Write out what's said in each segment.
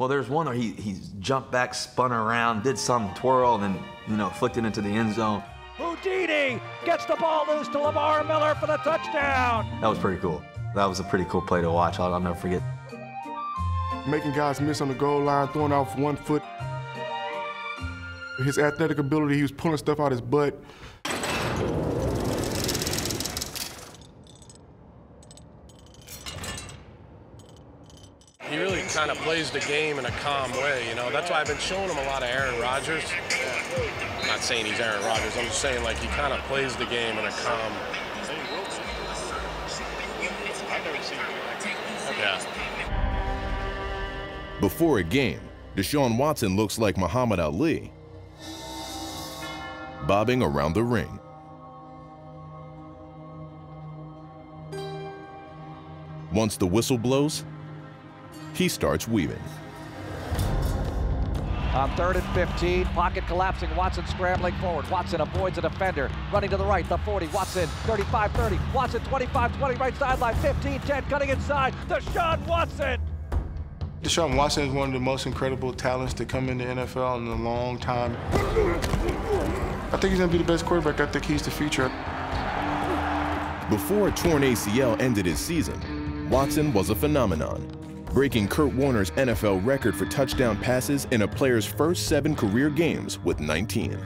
Well, there's one where he, he jumped back, spun around, did some twirl, and then, you know, flicked it into the end zone. Houdini gets the ball loose to Lamar Miller for the touchdown. That was pretty cool. That was a pretty cool play to watch. I'll, I'll never forget. Making guys miss on the goal line, throwing off one foot. His athletic ability, he was pulling stuff out of his butt. He really kind of plays the game in a calm way, you know. That's why I've been showing him a lot of Aaron Rodgers. I'm not saying he's Aaron Rodgers. I'm just saying like he kind of plays the game in a calm. Yeah. Before a game, Deshaun Watson looks like Muhammad Ali, bobbing around the ring. Once the whistle blows, he starts weaving. On third and 15, pocket collapsing, Watson scrambling forward. Watson avoids a defender, running to the right, the 40, Watson 35-30, Watson 25-20, right sideline, 15-10, cutting inside, Deshaun Watson! Deshaun Watson is one of the most incredible talents to come in the NFL in a long time. I think he's gonna be the best quarterback. I think he's the future. Before a torn ACL ended his season, Watson was a phenomenon, breaking Kurt Warner's NFL record for touchdown passes in a player's first seven career games with 19.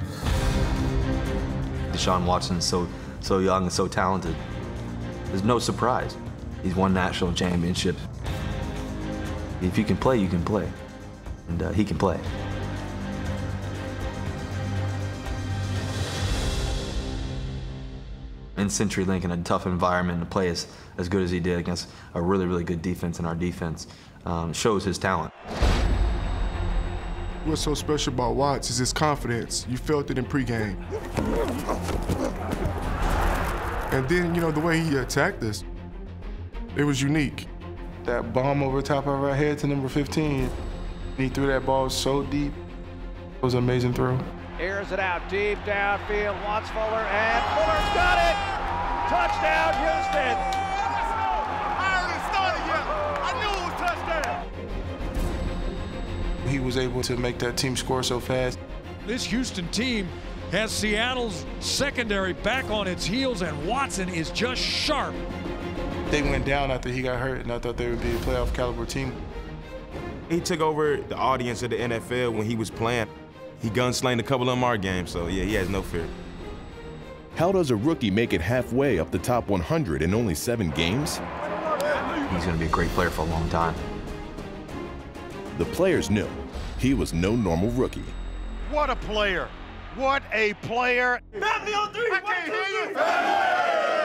Deshaun Watson's so, so young and so talented. There's no surprise. He's won national championships. If you can play, you can play. And uh, he can play. In CenturyLink in a tough environment to play as, as good as he did against a really, really good defense in our defense um, shows his talent. What's so special about Watts is his confidence. You felt it in pregame. And then, you know, the way he attacked us, it was unique. That bomb over top of our head to number 15, he threw that ball so deep. It was an amazing throw. Airs it out deep downfield, wants Fuller, and Fuller's got it! Touchdown, Houston! He was able to make that team score so fast. This Houston team has Seattle's secondary back on its heels, and Watson is just sharp. They went down after he got hurt, and I thought they would be a playoff caliber team. He took over the audience of the NFL when he was playing. He gunslanged a couple of them our games, so yeah, he has no fear. How does a rookie make it halfway up the top 100 in only seven games? He's going to be a great player for a long time. The players knew he was no normal rookie. What a player. What a player. Family on three. One, two, three.